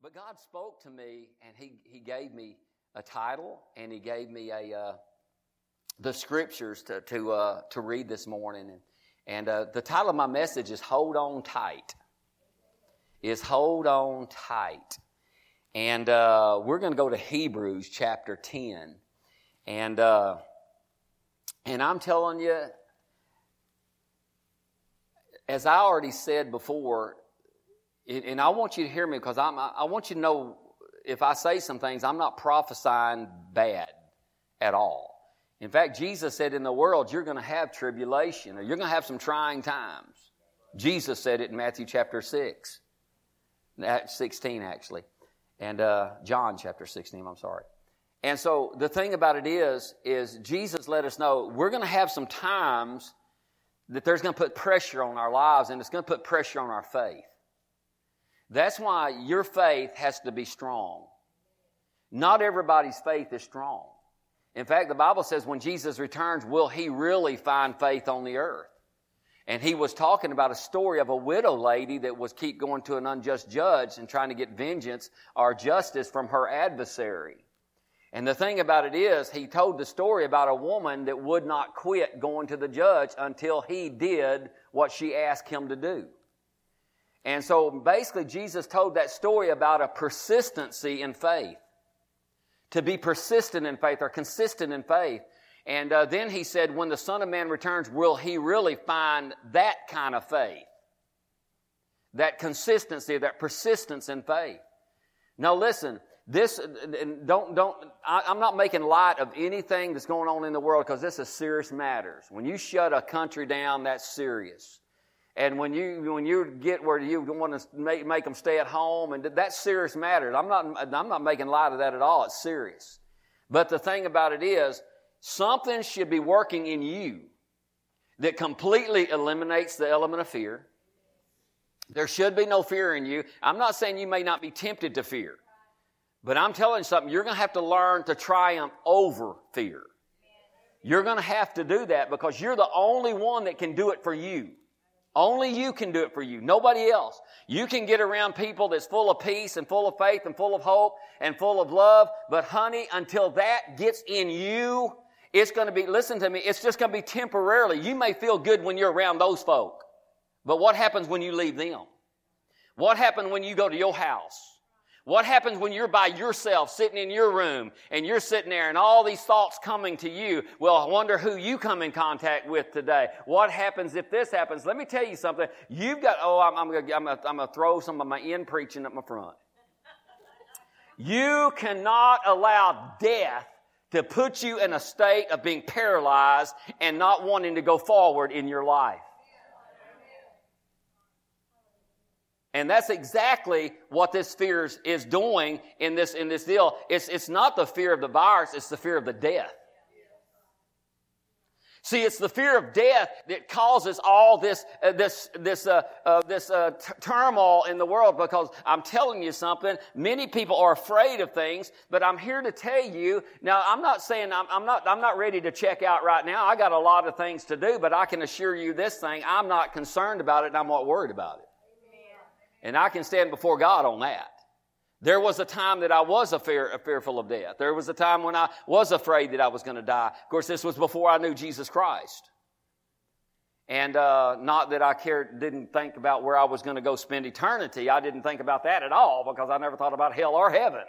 But God spoke to me, and He, he gave me a title, and He gave me a uh, the scriptures to to uh, to read this morning. And, and uh, the title of my message is "Hold On Tight." Is "Hold On Tight," and uh, we're going to go to Hebrews chapter ten, and uh, and I'm telling you, as I already said before, and I want you to hear me because I'm, I want you to know if I say some things, I'm not prophesying bad at all. In fact, Jesus said in the world, you're going to have tribulation or you're going to have some trying times. Jesus said it in Matthew chapter 6, 16 actually, and uh, John chapter 16, I'm sorry. And so the thing about it is, is Jesus let us know we're going to have some times that there's going to put pressure on our lives and it's going to put pressure on our faith. That's why your faith has to be strong. Not everybody's faith is strong. In fact, the Bible says when Jesus returns, will he really find faith on the earth? And he was talking about a story of a widow lady that was keep going to an unjust judge and trying to get vengeance or justice from her adversary. And the thing about it is, he told the story about a woman that would not quit going to the judge until he did what she asked him to do. And so basically, Jesus told that story about a persistency in faith. To be persistent in faith or consistent in faith. And uh, then he said, when the Son of Man returns, will he really find that kind of faith? That consistency, that persistence in faith. Now listen, this, don't, don't, I, I'm not making light of anything that's going on in the world because this is serious matters. When you shut a country down, that's serious. And when you, when you get where you want to make, make them stay at home, and that's serious matters. I'm not, I'm not making light of that at all. It's serious. But the thing about it is, something should be working in you that completely eliminates the element of fear. There should be no fear in you. I'm not saying you may not be tempted to fear. But I'm telling you something, you're going to have to learn to triumph over fear. You're going to have to do that because you're the only one that can do it for you. Only you can do it for you. Nobody else. You can get around people that's full of peace and full of faith and full of hope and full of love. But honey, until that gets in you, it's going to be, listen to me, it's just going to be temporarily. You may feel good when you're around those folk. But what happens when you leave them? What happens when you go to your house? What happens when you're by yourself, sitting in your room, and you're sitting there and all these thoughts coming to you? Well, I wonder who you come in contact with today. What happens if this happens? Let me tell you something. You've got, oh, I'm, I'm going to throw some of my in preaching up my front. You cannot allow death to put you in a state of being paralyzed and not wanting to go forward in your life. And that's exactly what this fear is doing in this, in this deal. It's, it's not the fear of the virus, it's the fear of the death. See, it's the fear of death that causes all this, uh, this, this, uh, uh, this uh, t- turmoil in the world because I'm telling you something. Many people are afraid of things, but I'm here to tell you. Now, I'm not saying I'm, I'm, not, I'm not ready to check out right now. I got a lot of things to do, but I can assure you this thing. I'm not concerned about it and I'm not worried about it. And I can stand before God on that. There was a time that I was a fear, fearful of death. There was a time when I was afraid that I was going to die. Of course, this was before I knew Jesus Christ. And uh, not that I cared, didn't think about where I was going to go spend eternity. I didn't think about that at all because I never thought about hell or heaven.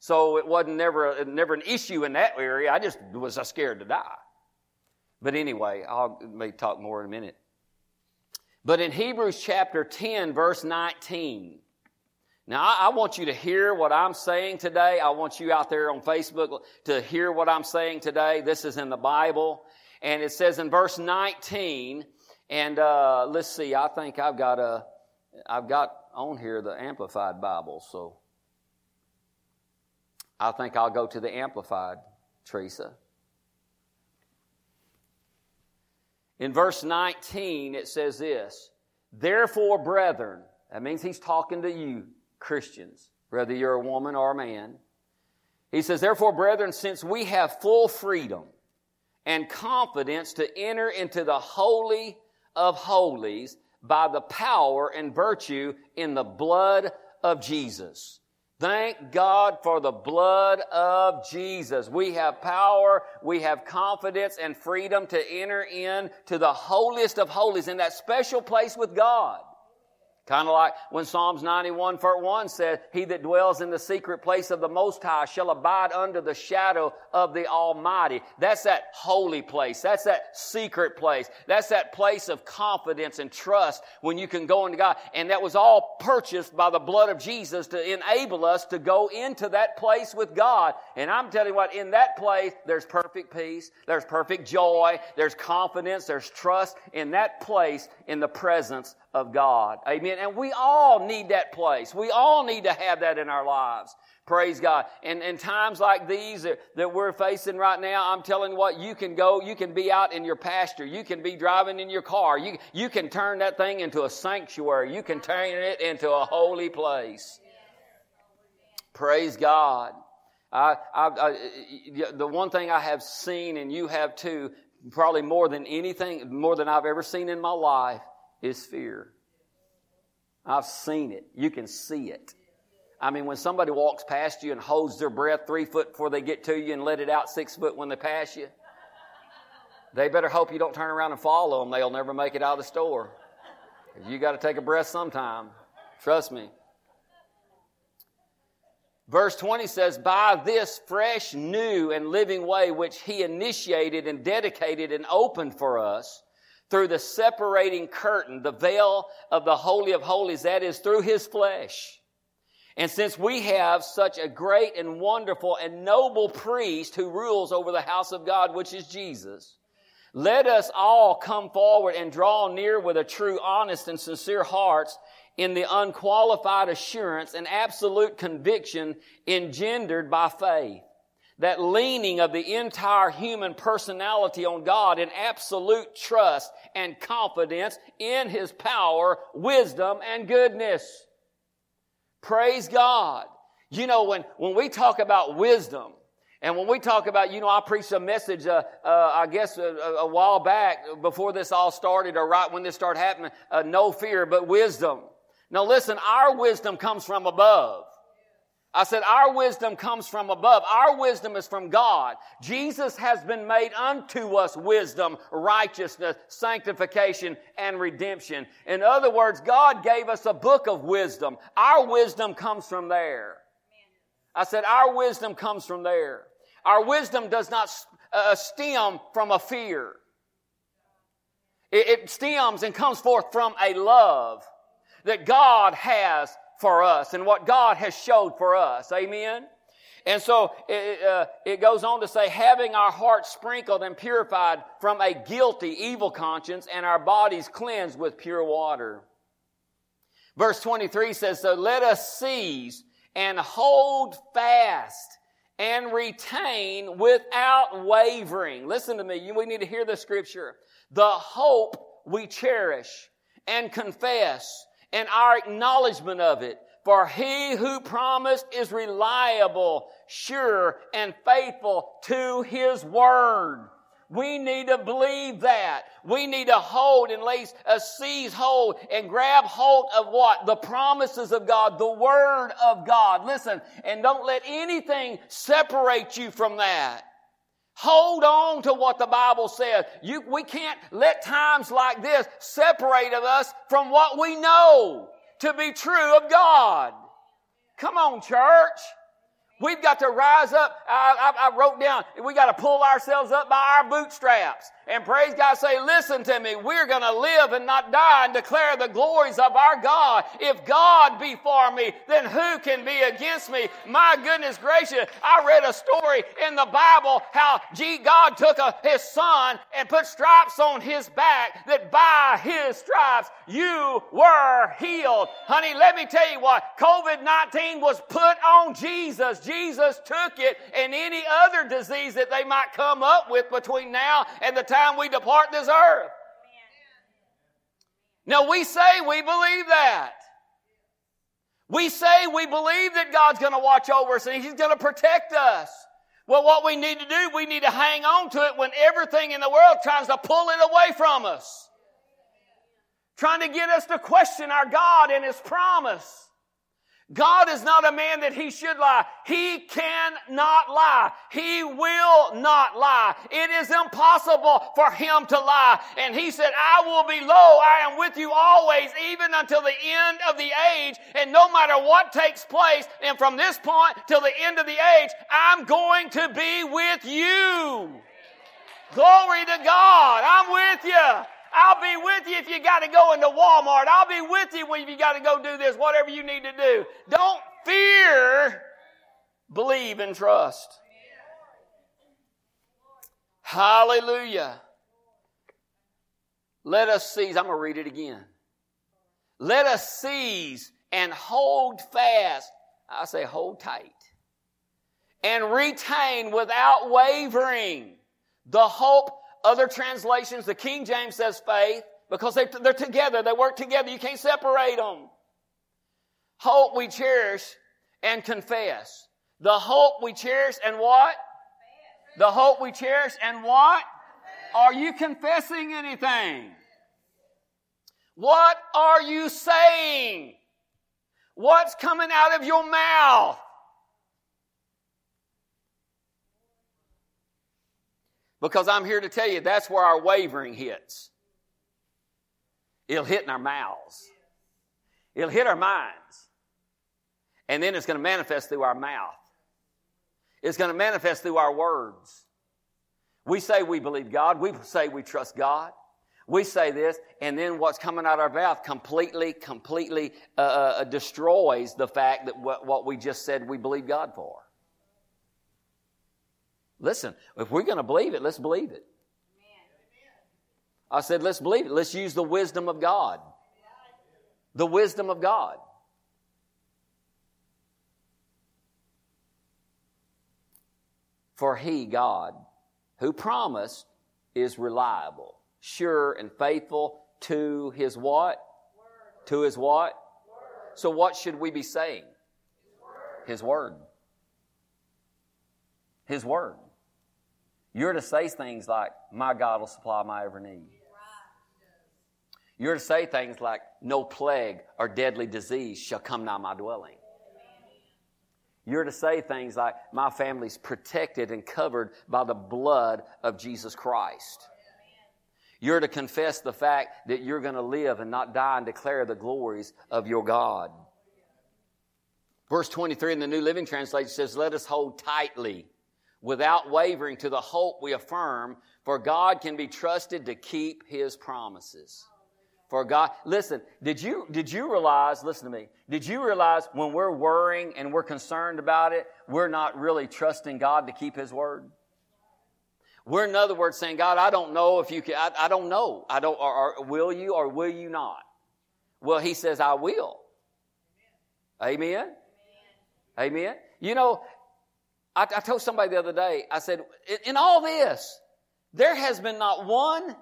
So it wasn't never, never an issue in that area. I just was scared to die. But anyway, I'll may talk more in a minute. But in Hebrews chapter 10, verse 19, now I, I want you to hear what I'm saying today. I want you out there on Facebook to hear what I'm saying today. This is in the Bible. And it says in verse 19, and uh, let's see, I think I've got a, I've got on here the Amplified Bible, so I think I'll go to the Amplified, Teresa. In verse 19, it says this Therefore, brethren, that means he's talking to you, Christians, whether you're a woman or a man. He says, Therefore, brethren, since we have full freedom and confidence to enter into the Holy of Holies by the power and virtue in the blood of Jesus. Thank God for the blood of Jesus. We have power, we have confidence and freedom to enter in to the holiest of holies in that special place with God. Kind of like when Psalms 91 verse 1 says, He that dwells in the secret place of the Most High shall abide under the shadow of the Almighty. That's that holy place. That's that secret place. That's that place of confidence and trust when you can go into God. And that was all purchased by the blood of Jesus to enable us to go into that place with God. And I'm telling you what, in that place, there's perfect peace, there's perfect joy, there's confidence, there's trust in that place in the presence of God. Amen. And we all need that place. We all need to have that in our lives. Praise God. And in times like these that, that, we're facing right now, I'm telling you what, you can go, you can be out in your pasture, you can be driving in your car, you, you can turn that thing into a sanctuary, you can turn it into a holy place. Praise God. I, I, I, the one thing I have seen, and you have too, probably more than anything, more than I've ever seen in my life, is fear. I've seen it. You can see it. I mean, when somebody walks past you and holds their breath three foot before they get to you and let it out six foot when they pass you, they better hope you don't turn around and follow them. They'll never make it out of the store. You got to take a breath sometime. Trust me. Verse 20 says, By this fresh, new, and living way which he initiated and dedicated and opened for us, through the separating curtain, the veil of the Holy of Holies, that is through His flesh. And since we have such a great and wonderful and noble priest who rules over the house of God, which is Jesus, let us all come forward and draw near with a true, honest, and sincere hearts in the unqualified assurance and absolute conviction engendered by faith that leaning of the entire human personality on God in absolute trust and confidence in His power, wisdom, and goodness. Praise God. You know, when, when we talk about wisdom, and when we talk about, you know, I preached a message, uh, uh, I guess a, a, while back before this all started, or right when this started happening, uh, no fear, but wisdom. Now listen, our wisdom comes from above. I said, our wisdom comes from above. Our wisdom is from God. Jesus has been made unto us wisdom, righteousness, sanctification, and redemption. In other words, God gave us a book of wisdom. Our wisdom comes from there. I said, our wisdom comes from there. Our wisdom does not uh, stem from a fear. It, it stems and comes forth from a love that God has for us and what God has showed for us. Amen. And so it, uh, it, goes on to say, having our hearts sprinkled and purified from a guilty, evil conscience and our bodies cleansed with pure water. Verse 23 says, So let us seize and hold fast and retain without wavering. Listen to me. We need to hear the scripture. The hope we cherish and confess and our acknowledgement of it. For he who promised is reliable, sure, and faithful to his word. We need to believe that. We need to hold and lay, uh, seize hold and grab hold of what? The promises of God, the Word of God. Listen, and don't let anything separate you from that. Hold on to what the Bible says. You, we can't let times like this separate us from what we know to be true of God. Come on, church. We've got to rise up. I, I, I wrote down, we got to pull ourselves up by our bootstraps. And praise God, say, listen to me. We're going to live and not die and declare the glories of our God. If God be for me, then who can be against me? My goodness gracious. I read a story in the Bible how G God took a, his son and put stripes on his back that by his stripes you were healed. Honey, let me tell you what, COVID-19 was put on Jesus. Jesus took it and any other disease that they might come up with between now and the time we depart this earth. Now we say we believe that. We say we believe that God's going to watch over us and He's going to protect us. Well, what we need to do, we need to hang on to it when everything in the world tries to pull it away from us. Trying to get us to question our God and His promise. God is not a man that he should lie. He cannot lie. He will not lie. It is impossible for him to lie. And he said, I will be lo. I am with you always, even until the end of the age. And no matter what takes place, and from this point till the end of the age, I'm going to be with you. Glory to God. I'm with you. I'll be with you if you got to go into Walmart. I'll be with you when you got to go do this, whatever you need to do. Don't fear, believe and trust. Hallelujah. Let us seize, I'm going to read it again. Let us seize and hold fast. I say hold tight. And retain without wavering the hope other translations, the King James says faith because they, they're together. They work together. You can't separate them. Hope we cherish and confess. The hope we cherish and what? The hope we cherish and what? Are you confessing anything? What are you saying? What's coming out of your mouth? Because I'm here to tell you that's where our wavering hits. It'll hit in our mouths. It'll hit our minds. And then it's going to manifest through our mouth. It's going to manifest through our words. We say we believe God. We say we trust God. We say this, and then what's coming out of our mouth completely, completely uh, uh destroys the fact that what, what we just said we believe God for. Listen, if we're going to believe it, let's believe it. I said, let's believe it. Let's use the wisdom of God. The wisdom of God. For he, God, who promised, is reliable, sure, and faithful to his what? Word. To his what? Word. So what should we be saying? His word. His word. His word. You're to say things like, My God will supply my every need. You're to say things like, No plague or deadly disease shall come nigh my dwelling. You're to say things like, My family's protected and covered by the blood of Jesus Christ. You're to confess the fact that you're going to live and not die and declare the glories of your God. Verse 23 in the New Living Translation says, Let us hold tightly without wavering to the hope we affirm, for God can be trusted to keep his promises. For God, listen, did you, did you realize, listen to me, did you realize when we're worrying and we're concerned about it, we're not really trusting God to keep his word? We're in other words saying, God, I don't know if you can, I, I don't know. I don't, or, or will you or will you not? Well, he says, I will. Amen. Amen. Amen. You know, I, I told somebody the other day, I said, in, in all this, there has been not one,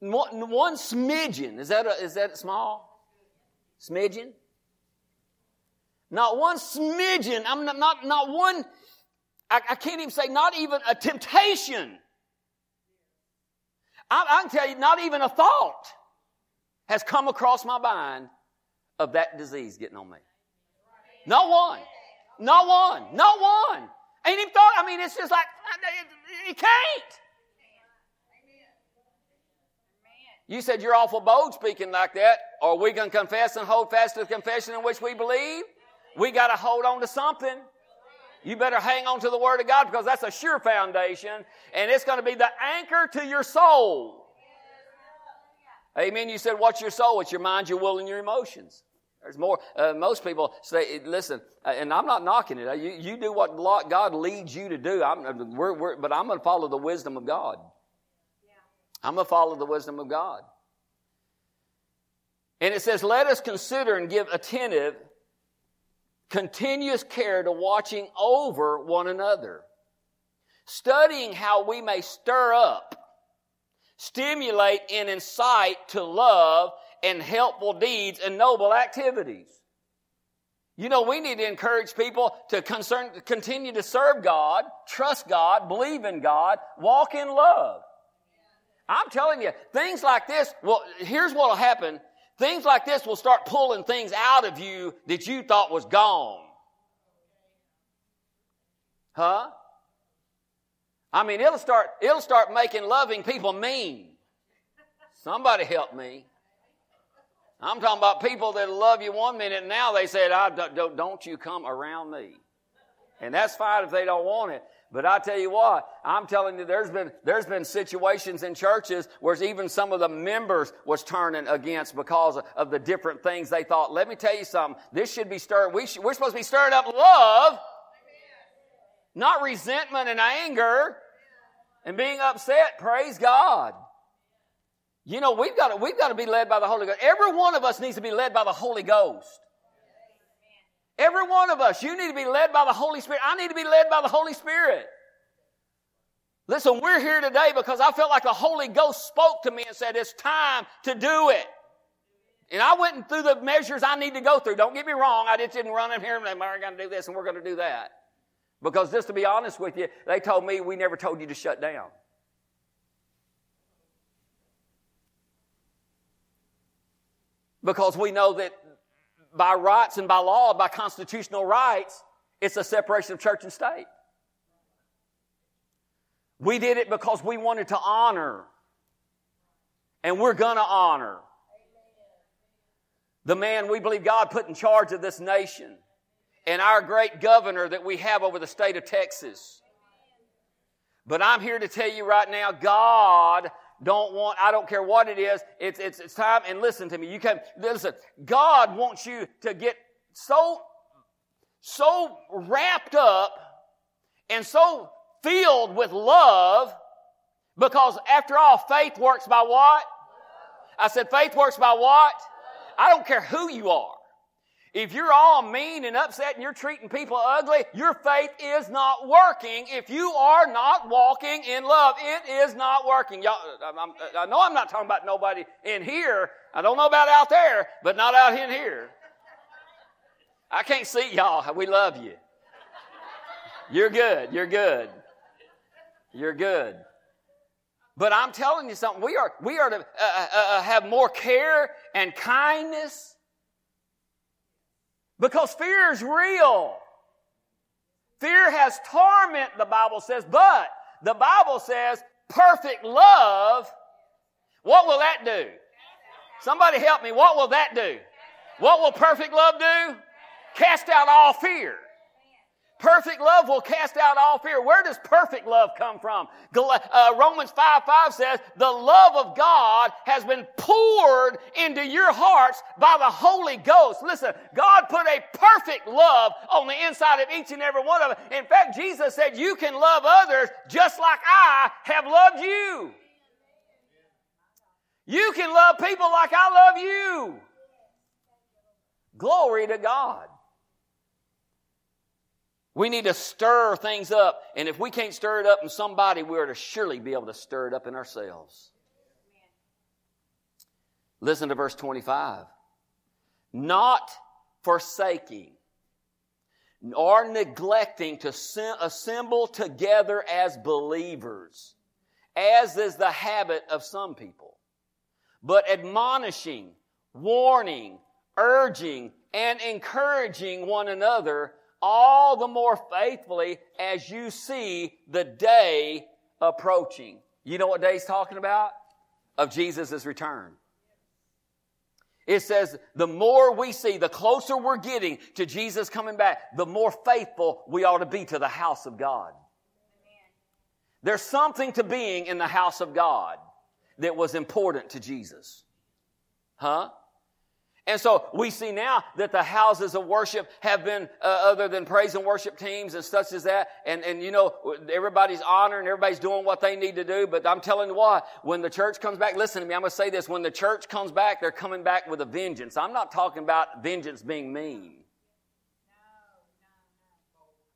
one, one smidgen. Is that, a, is that small? Smidgen? Not one smidgen. I'm not, not, not one, I, I can't even say not even a temptation. I, I can tell you, not even a thought has come across my mind of that disease getting on me. Not one. Not one. Not one. Ain't even thought. I mean, it's just like, you can't. You said you're awful bold speaking like that. Are we going to confess and hold fast to the confession in which we believe? We got to hold on to something. You better hang on to the Word of God because that's a sure foundation and it's going to be the anchor to your soul. Amen. You said, what's your soul? It's your mind, your will, and your emotions. There's more. Uh, most people say, listen, uh, and I'm not knocking it. You, you do what God leads you to do. I'm, uh, we're, we're, but I'm going to follow the wisdom of God. Yeah. I'm going to follow the wisdom of God. And it says, let us consider and give attentive, continuous care to watching over one another, studying how we may stir up, stimulate, and incite to love and helpful deeds and noble activities. You know, we need to encourage people to concern, continue to serve God, trust God, believe in God, walk in love. I'm telling you, things like this, well, here's what will happen. Things like this will start pulling things out of you that you thought was gone. Huh? I mean, it'll start, it'll start making loving people mean. Somebody help me. I'm talking about people that love you one minute, and now they said, I, don't, don't you come around me. And that's fine if they don't want it. But I tell you what, I'm telling you, there's been, there's been situations in churches where even some of the members was turning against because of, of the different things they thought. Let me tell you something. This should be stirred. We should, we're supposed to be stirring up love, not resentment and anger and being upset. Praise God. You know, we've got to, we've got to be led by the Holy Ghost. Every one of us needs to be led by the Holy Ghost. Every one of us, you need to be led by the Holy Spirit. I need to be led by the Holy Spirit. Listen, we're here today because I felt like the Holy Ghost spoke to me and said, it's time to do it. And I went through the measures I need to go through. Don't get me wrong. I just didn't run in here and say, we're going to do this and we're going to do that. Because just to be honest with you, they told me we never told you to shut down. Because we know that by rights and by law, by constitutional rights, it's a separation of church and state. We did it because we wanted to honor. And we're going to honor the man we believe God put in charge of this nation and our great governor that we have over the state of Texas. But I'm here to tell you right now, God don't want, I don't care what it is. It's, it's, it's time. And listen to me. You can, listen, God wants you to get so, so wrapped up and so filled with love because after all, faith works by what? I said faith works by what? I don't care who you are. If you're all mean and upset and you're treating people ugly, your faith is not working. If you are not walking in love, it is not working. Y'all, I'm, i know I'm not talking about nobody in here. I don't know about out there, but not out in here. I can't see y'all. We love you. You're good. You're good. You're good. But I'm telling you something. We are, we are to uh, uh, uh have more care and kindness because fear is real. Fear has torment, the Bible says, but the Bible says perfect love. What will that do? Somebody help me. What will that do? What will perfect love do? Cast out all fear. Perfect love will cast out all fear. Where does perfect love come from? Uh, Romans 5 5 says, The love of God has been poured into your hearts by the Holy Ghost. Listen, God put a perfect love on the inside of each and every one of us. In fact, Jesus said, You can love others just like I have loved you. You can love people like I love you. Glory to God. We need to stir things up. And if we can't stir it up in somebody, we are to surely be able to stir it up in ourselves. Listen to verse 25. Not forsaking or neglecting to assemble together as believers, as is the habit of some people, but admonishing, warning, urging, and encouraging one another all the more faithfully as you see the day approaching. You know what day he's talking about? Of Jesus' return. It says the more we see, the closer we're getting to Jesus coming back, the more faithful we ought to be to the house of God. There's something to being in the house of God that was important to Jesus. Huh? And so we see now that the houses of worship have been, uh, other than praise and worship teams and such as that, and, and you know, everybody's honoring, everybody's doing what they need to do, but I'm telling you what, when the church comes back, listen to me, I'm going to say this, when the church comes back, they're coming back with a vengeance. I'm not talking about vengeance being mean.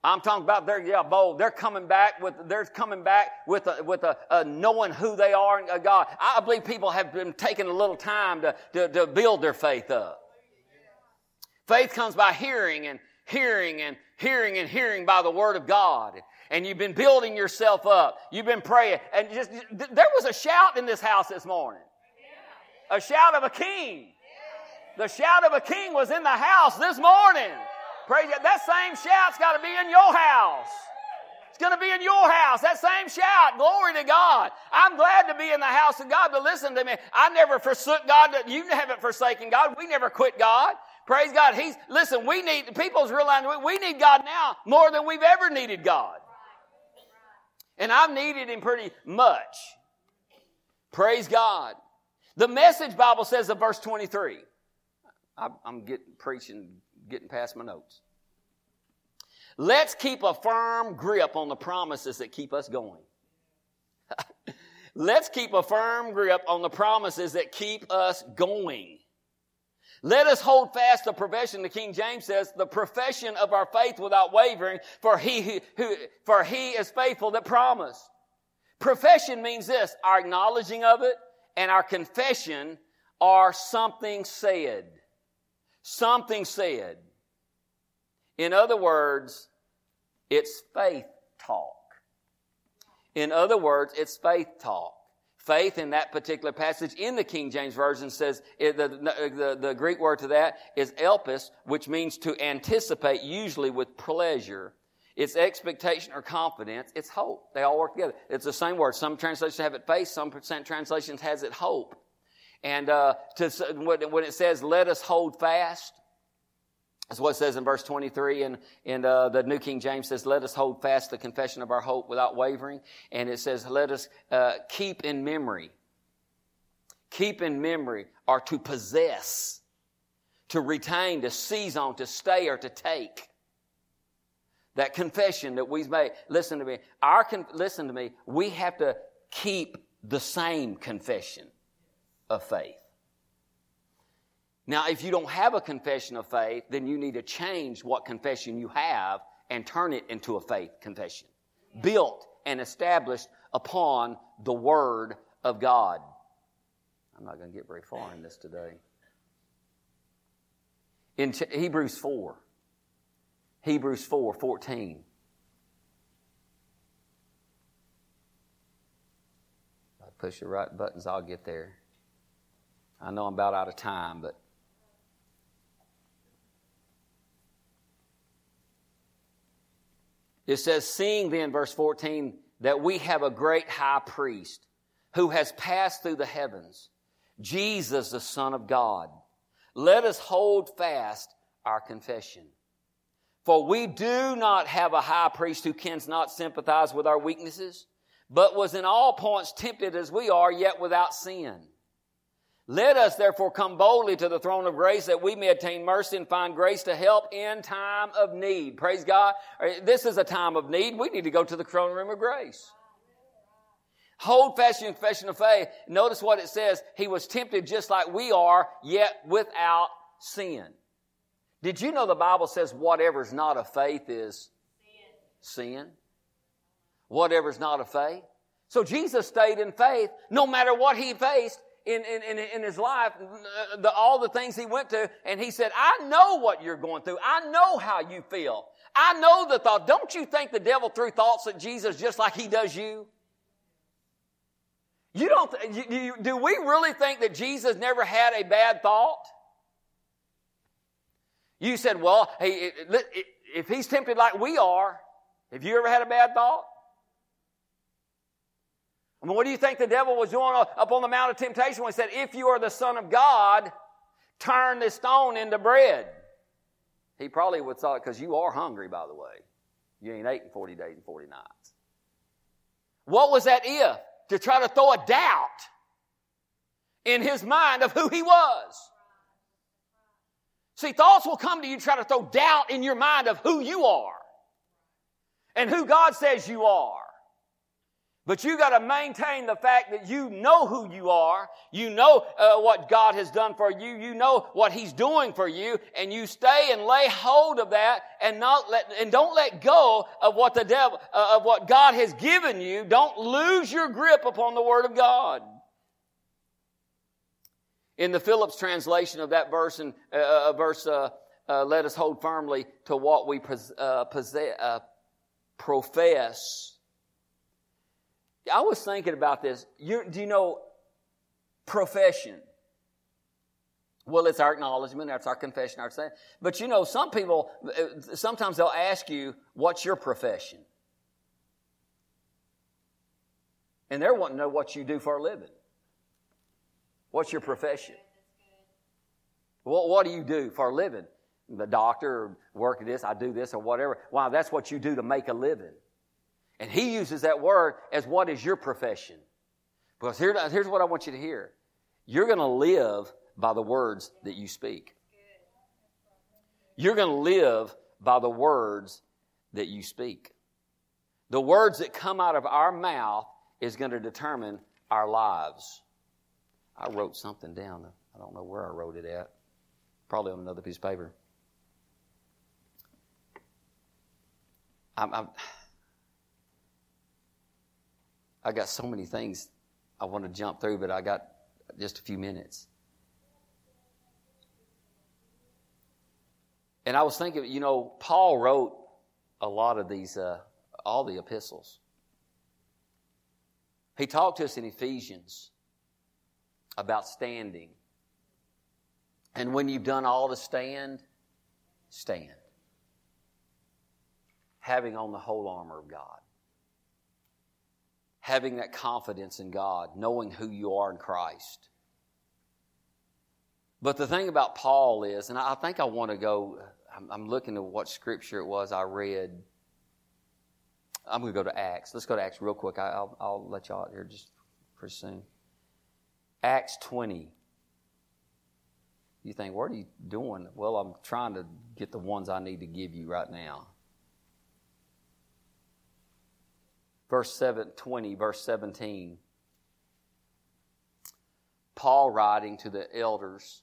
I'm talking about they're yeah bold. They're coming back with they're coming back with a, with a, a knowing who they are in God. I believe people have been taking a little time to, to, to build their faith up. Faith comes by hearing and hearing and hearing and hearing by the word of God. And you've been building yourself up. You've been praying. And just there was a shout in this house this morning. A shout of a king. The shout of a king was in the house this morning. Praise God. That same shout's got to be in your house. It's going to be in your house. That same shout. Glory to God. I'm glad to be in the house of God, but listen to me. I never forsook God. You haven't forsaken God. We never quit God. Praise God. He's, listen, we need, people's realizing we need God now more than we've ever needed God. And I've needed Him pretty much. Praise God. The message Bible says in verse 23. I'm getting preaching, getting past my notes. Let's keep a firm grip on the promises that keep us going. Let's keep a firm grip on the promises that keep us going. Let us hold fast the profession, the King James says, the profession of our faith without wavering, for he, who, for he is faithful that promised. Profession means this, our acknowledging of it and our confession are something said. Something said. In other words, it's faith talk. In other words, it's faith talk. Faith in that particular passage in the King James Version says, the, the, the, Greek word to that is elpis, which means to anticipate, usually with pleasure. It's expectation or confidence. It's hope. They all work together. It's the same word. Some translations have it faith. Some translations has it hope. And uh, to, when it says, let us hold fast, that's what it says in verse 23, and, and uh, the New King James says, Let us hold fast the confession of our hope without wavering. And it says, Let us uh, keep in memory. Keep in memory, or to possess, to retain, to seize on, to stay, or to take. That confession that we've made. Listen to me. Our con- listen to me. We have to keep the same confession of faith. Now, if you don't have a confession of faith, then you need to change what confession you have and turn it into a faith confession. Built and established upon the Word of God. I'm not going to get very far in this today. In Hebrews 4, Hebrews 4 14. I push the right buttons, I'll get there. I know I'm about out of time, but It says, seeing then, verse 14, that we have a great high priest who has passed through the heavens, Jesus, the Son of God. Let us hold fast our confession. For we do not have a high priest who cannot sympathize with our weaknesses, but was in all points tempted as we are, yet without sin. Let us therefore come boldly to the throne of grace that we may attain mercy and find grace to help in time of need. Praise God. Uh, this is a time of need. We need to go to the throne room of grace. Hold fast your confession of faith. Notice what it says. He was tempted just like we are, yet without sin. Did you know the Bible says whatever's not of faith is sin? sin? Whatever's not of faith. So Jesus stayed in faith no matter what he faced in, in, in, his life, uh, the, all the things he went to, and he said, I know what you're going through. I know how you feel. I know the thought. Don't you think the devil threw thoughts at Jesus just like he does you? You don't, you, you, do we really think that Jesus never had a bad thought? You said, well, hey, if he's tempted like we are, have you ever had a bad thought? I mean, what do you think the devil was doing up on the Mount of Temptation when he said, If you are the Son of God, turn this stone into bread? He probably would thought, because you are hungry, by the way. You ain't eaten 40 days and 40 nights. What was that if? To try to throw a doubt in his mind of who he was. See, thoughts will come to you try to throw doubt in your mind of who you are and who God says you are. But you got to maintain the fact that you know who you are. You know uh, what God has done for you. You know what He's doing for you, and you stay and lay hold of that, and not let and don't let go of what the devil uh, of what God has given you. Don't lose your grip upon the Word of God. In the Phillips translation of that verse, and uh, uh verse, uh, uh, let us hold firmly to what we possess, profess I was thinking about this. You're, do you know profession? Well, it's our acknowledgement, that's our confession, our saying. But you know, some people, uh, sometimes they'll ask you, what's your profession? And they're wanting to know what you do for a living. What's your profession? What, what do you do for a living? The doctor, or work this, I do this, or whatever. Wow, that's what you do to make a living. And he uses that word as what is your profession? Because here, here's what I want you to hear. You're going to live by the words that you speak. You're going to live by the words that you speak. The words that come out of our mouth is going to determine our lives. I wrote something down. I don't know where I wrote it at. Probably on another piece of paper. I'm, I'm, I got so many things I want to jump through, but I got just a few minutes. And I was thinking, you know, Paul wrote a lot of these, uh, all the epistles. He talked to us in Ephesians about standing. And when you've done all to stand, stand. Having on the whole armor of God. Having that confidence in God, knowing who you are in Christ. But the thing about Paul is, and I think I want to go, I'm, looking at what scripture it was I read. I'm going to go to Acts. Let's go to Acts real quick. I, will I'll let y'all out here just pretty soon. Acts 20. You think, what are you doing? Well, I'm trying to get the ones I need to give you right now. Verse 7, 20, verse 17. Paul writing to the elders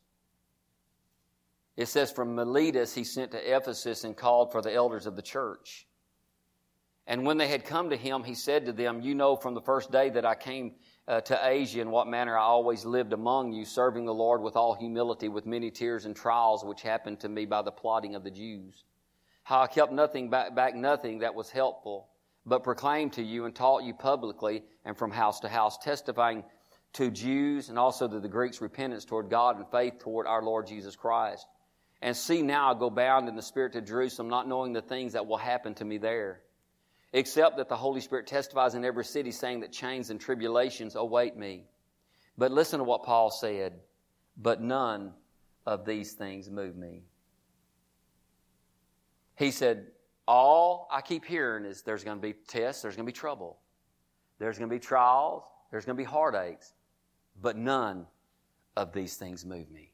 it says, From Miletus he sent to Ephesus and called for the elders of the church. And when they had come to him, he said to them, You know from the first day that I came uh, to Asia in what manner I always lived among you, serving the Lord with all humility, with many tears and trials which happened to me by the plotting of the Jews. How I kept nothing back, back nothing that was helpful, but proclaimed to you and taught you publicly and from house to house, testifying to Jews and also to the Greeks repentance toward God and faith toward our Lord Jesus Christ. And see now I go bound in the Spirit to Jerusalem, not knowing the things that will happen to me there. Except that the Holy Spirit testifies in every city, saying that chains and tribulations await me. But listen to what Paul said. But none of these things move me. He said, All I keep hearing is there's going to be tests, there's going to be trouble, there's going to be trials, there's going to be heartaches, but none of these things move me.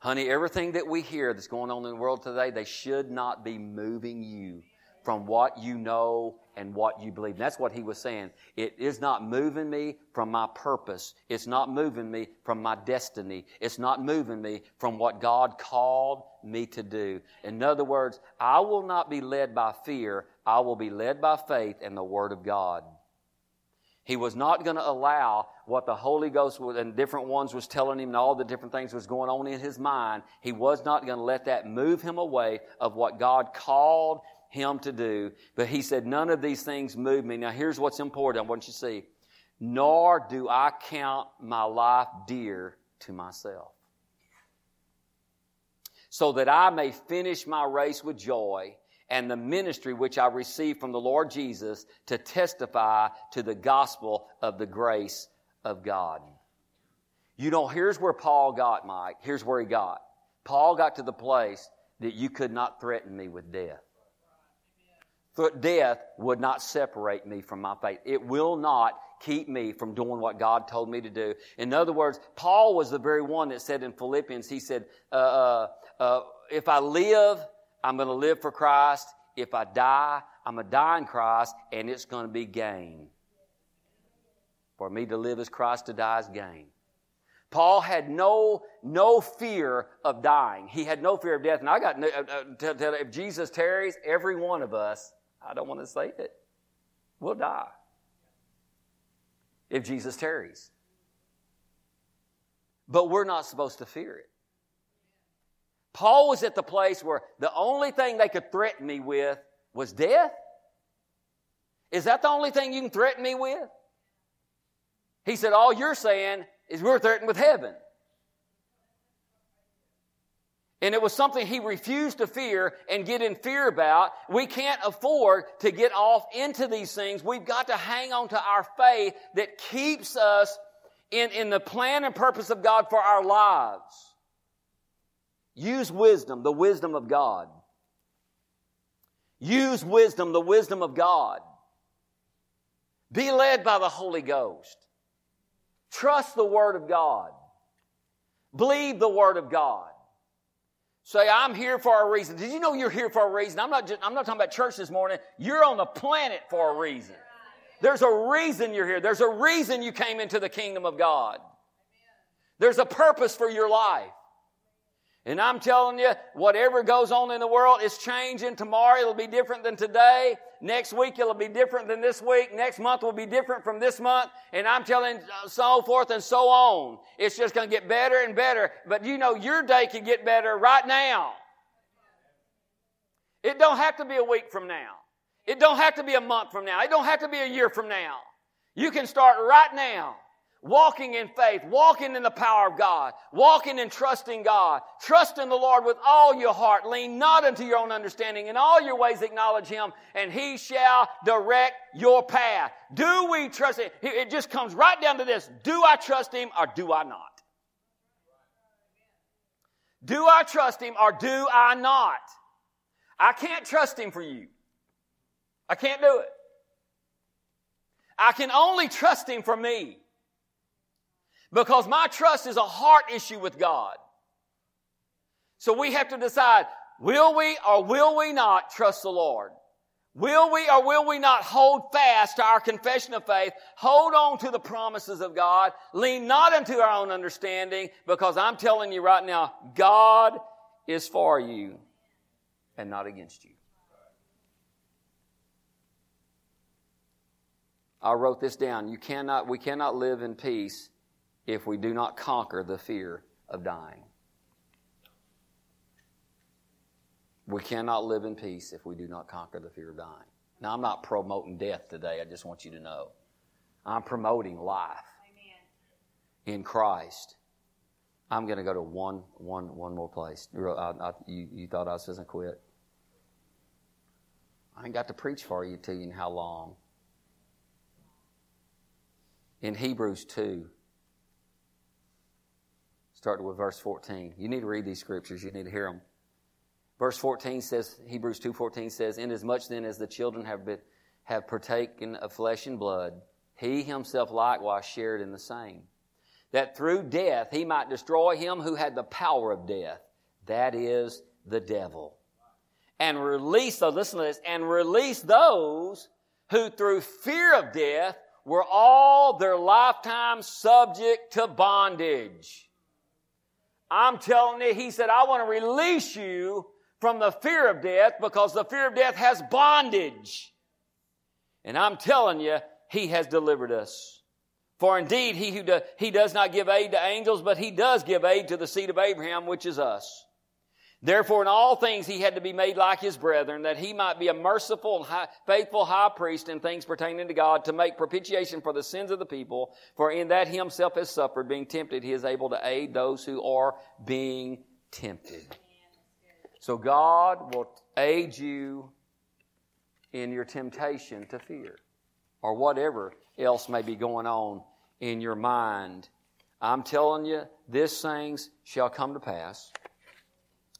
Honey, everything that we hear that's going on in the world today, they should not be moving you from what you know and what you believe. And that's what he was saying. It is not moving me from my purpose. It's not moving me from my destiny. It's not moving me from what God called me to do. In other words, I will not be led by fear. I will be led by faith and the Word of God. He was not going to allow what the Holy Ghost and different ones was telling him and all the different things was going on in his mind. He was not going to let that move him away of what God called him to do. But he said, none of these things move me. Now here's what's important. I want you to see. Nor do I count my life dear to myself. So that I may finish my race with joy and the ministry which I received from the Lord Jesus to testify to the gospel of the grace of God. You know, here's where Paul got, Mike. Here's where he got. Paul got to the place that you could not threaten me with death. Death would not separate me from my faith. It will not keep me from doing what God told me to do. In other words, Paul was the very one that said in Philippians, he said, uh, uh, uh, if I live, I'm going to live for Christ. If I die, I'm going to die in Christ, and it's going to be gain. For me to live as Christ, to die as gain. Paul had no, no fear of dying. He had no fear of death. And I got, uh, uh, if Jesus tarries, every one of us, I don't want to say it, We'll die. If Jesus tarries. But we're not supposed to fear it. Paul was at the place where the only thing they could threaten me with was death. Is that the only thing you can threaten me with? He said, All you're saying is we're threatened with heaven. And it was something he refused to fear and get in fear about. We can't afford to get off into these things. We've got to hang on to our faith that keeps us in, in the plan and purpose of God for our lives. Use wisdom, the wisdom of God. Use wisdom, the wisdom of God. Be led by the Holy Ghost. Trust the Word of God. Believe the Word of God. Say, I'm here for a reason. Did you know you're here for a reason? I'm not, just, I'm not talking about church this morning. You're on the planet for a reason. There's a reason you're here. There's a reason you came into the kingdom of God. There's a purpose for your life. And I'm telling you, whatever goes on in the world is changing. Tomorrow it'll be different than today. Next week it'll be different than this week. Next month will be different from this month. And I'm telling uh, so forth and so on. It's just going to get better and better. But you know, your day can get better right now. It don't have to be a week from now. It don't have to be a month from now. It don't have to be a year from now. You can start right now walking in faith, walking in the power of God, walking and trusting God. Trust in the Lord with all your heart. Lean not unto your own understanding. In all your ways acknowledge Him, and He shall direct your path. Do we trust Him? It just comes right down to this. Do I trust Him or do I not? Do I trust Him or do I not? I can't trust Him for you. I can't do it. I can only trust Him for me. Because my trust is a heart issue with God. So we have to decide, will we or will we not trust the Lord? Will we or will we not hold fast to our confession of faith? Hold on to the promises of God. Lean not unto our own understanding because I'm telling you right now, God is for you and not against you. I wrote this down. You cannot, we cannot live in peace if we do not conquer the fear of dying. We cannot live in peace if we do not conquer the fear of dying. Now, I'm not promoting death today. I just want you to know. I'm promoting life Amen. in Christ. I'm going to go to one, one, one more place. I, I, you, you thought I was going to quit? I ain't got to preach for you to you in how long. In Hebrews 2, starting with verse 14. You need to read these scriptures. You need to hear them. Verse 14 says, Hebrews 2.14 says, Inasmuch then as the children have, been, have partaken of flesh and blood, he himself likewise shared in the same. That through death he might destroy him who had the power of death, that is, the devil. And release, so listen to this, and release those who through fear of death were all their lifetime subject to bondage. I'm telling you, he said, I want to release you from the fear of death because the fear of death has bondage. And I'm telling you, he has delivered us. For indeed, he who do, he does not give aid to angels, but he does give aid to the seed of Abraham, which is us. Therefore, in all things he had to be made like his brethren, that he might be a merciful and high, faithful high priest in things pertaining to God, to make propitiation for the sins of the people. For in that he himself has suffered, being tempted, he is able to aid those who are being tempted. So God will aid you in your temptation to fear, or whatever else may be going on in your mind. I'm telling you, these things shall come to pass.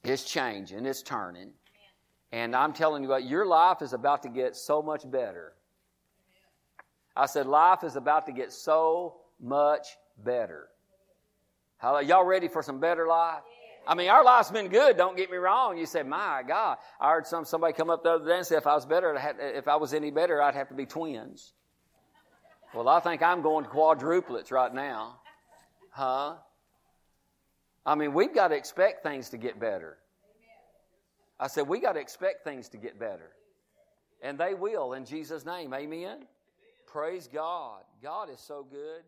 It's changing, it's turning. And I'm telling you what, your life is about to get so much better. I said, life is about to get so much better. How, y'all ready for some better life? I mean, our life's been good. Don't get me wrong. You say, "My God!" I heard some somebody come up the other day and say, "If I was better, if I was any better, I'd have to be twins." Well, I think I'm going quadruplets right now, huh? I mean, we've got to expect things to get better. I said, we got to expect things to get better. And they will in Jesus' name. Amen. Praise God. God is so good.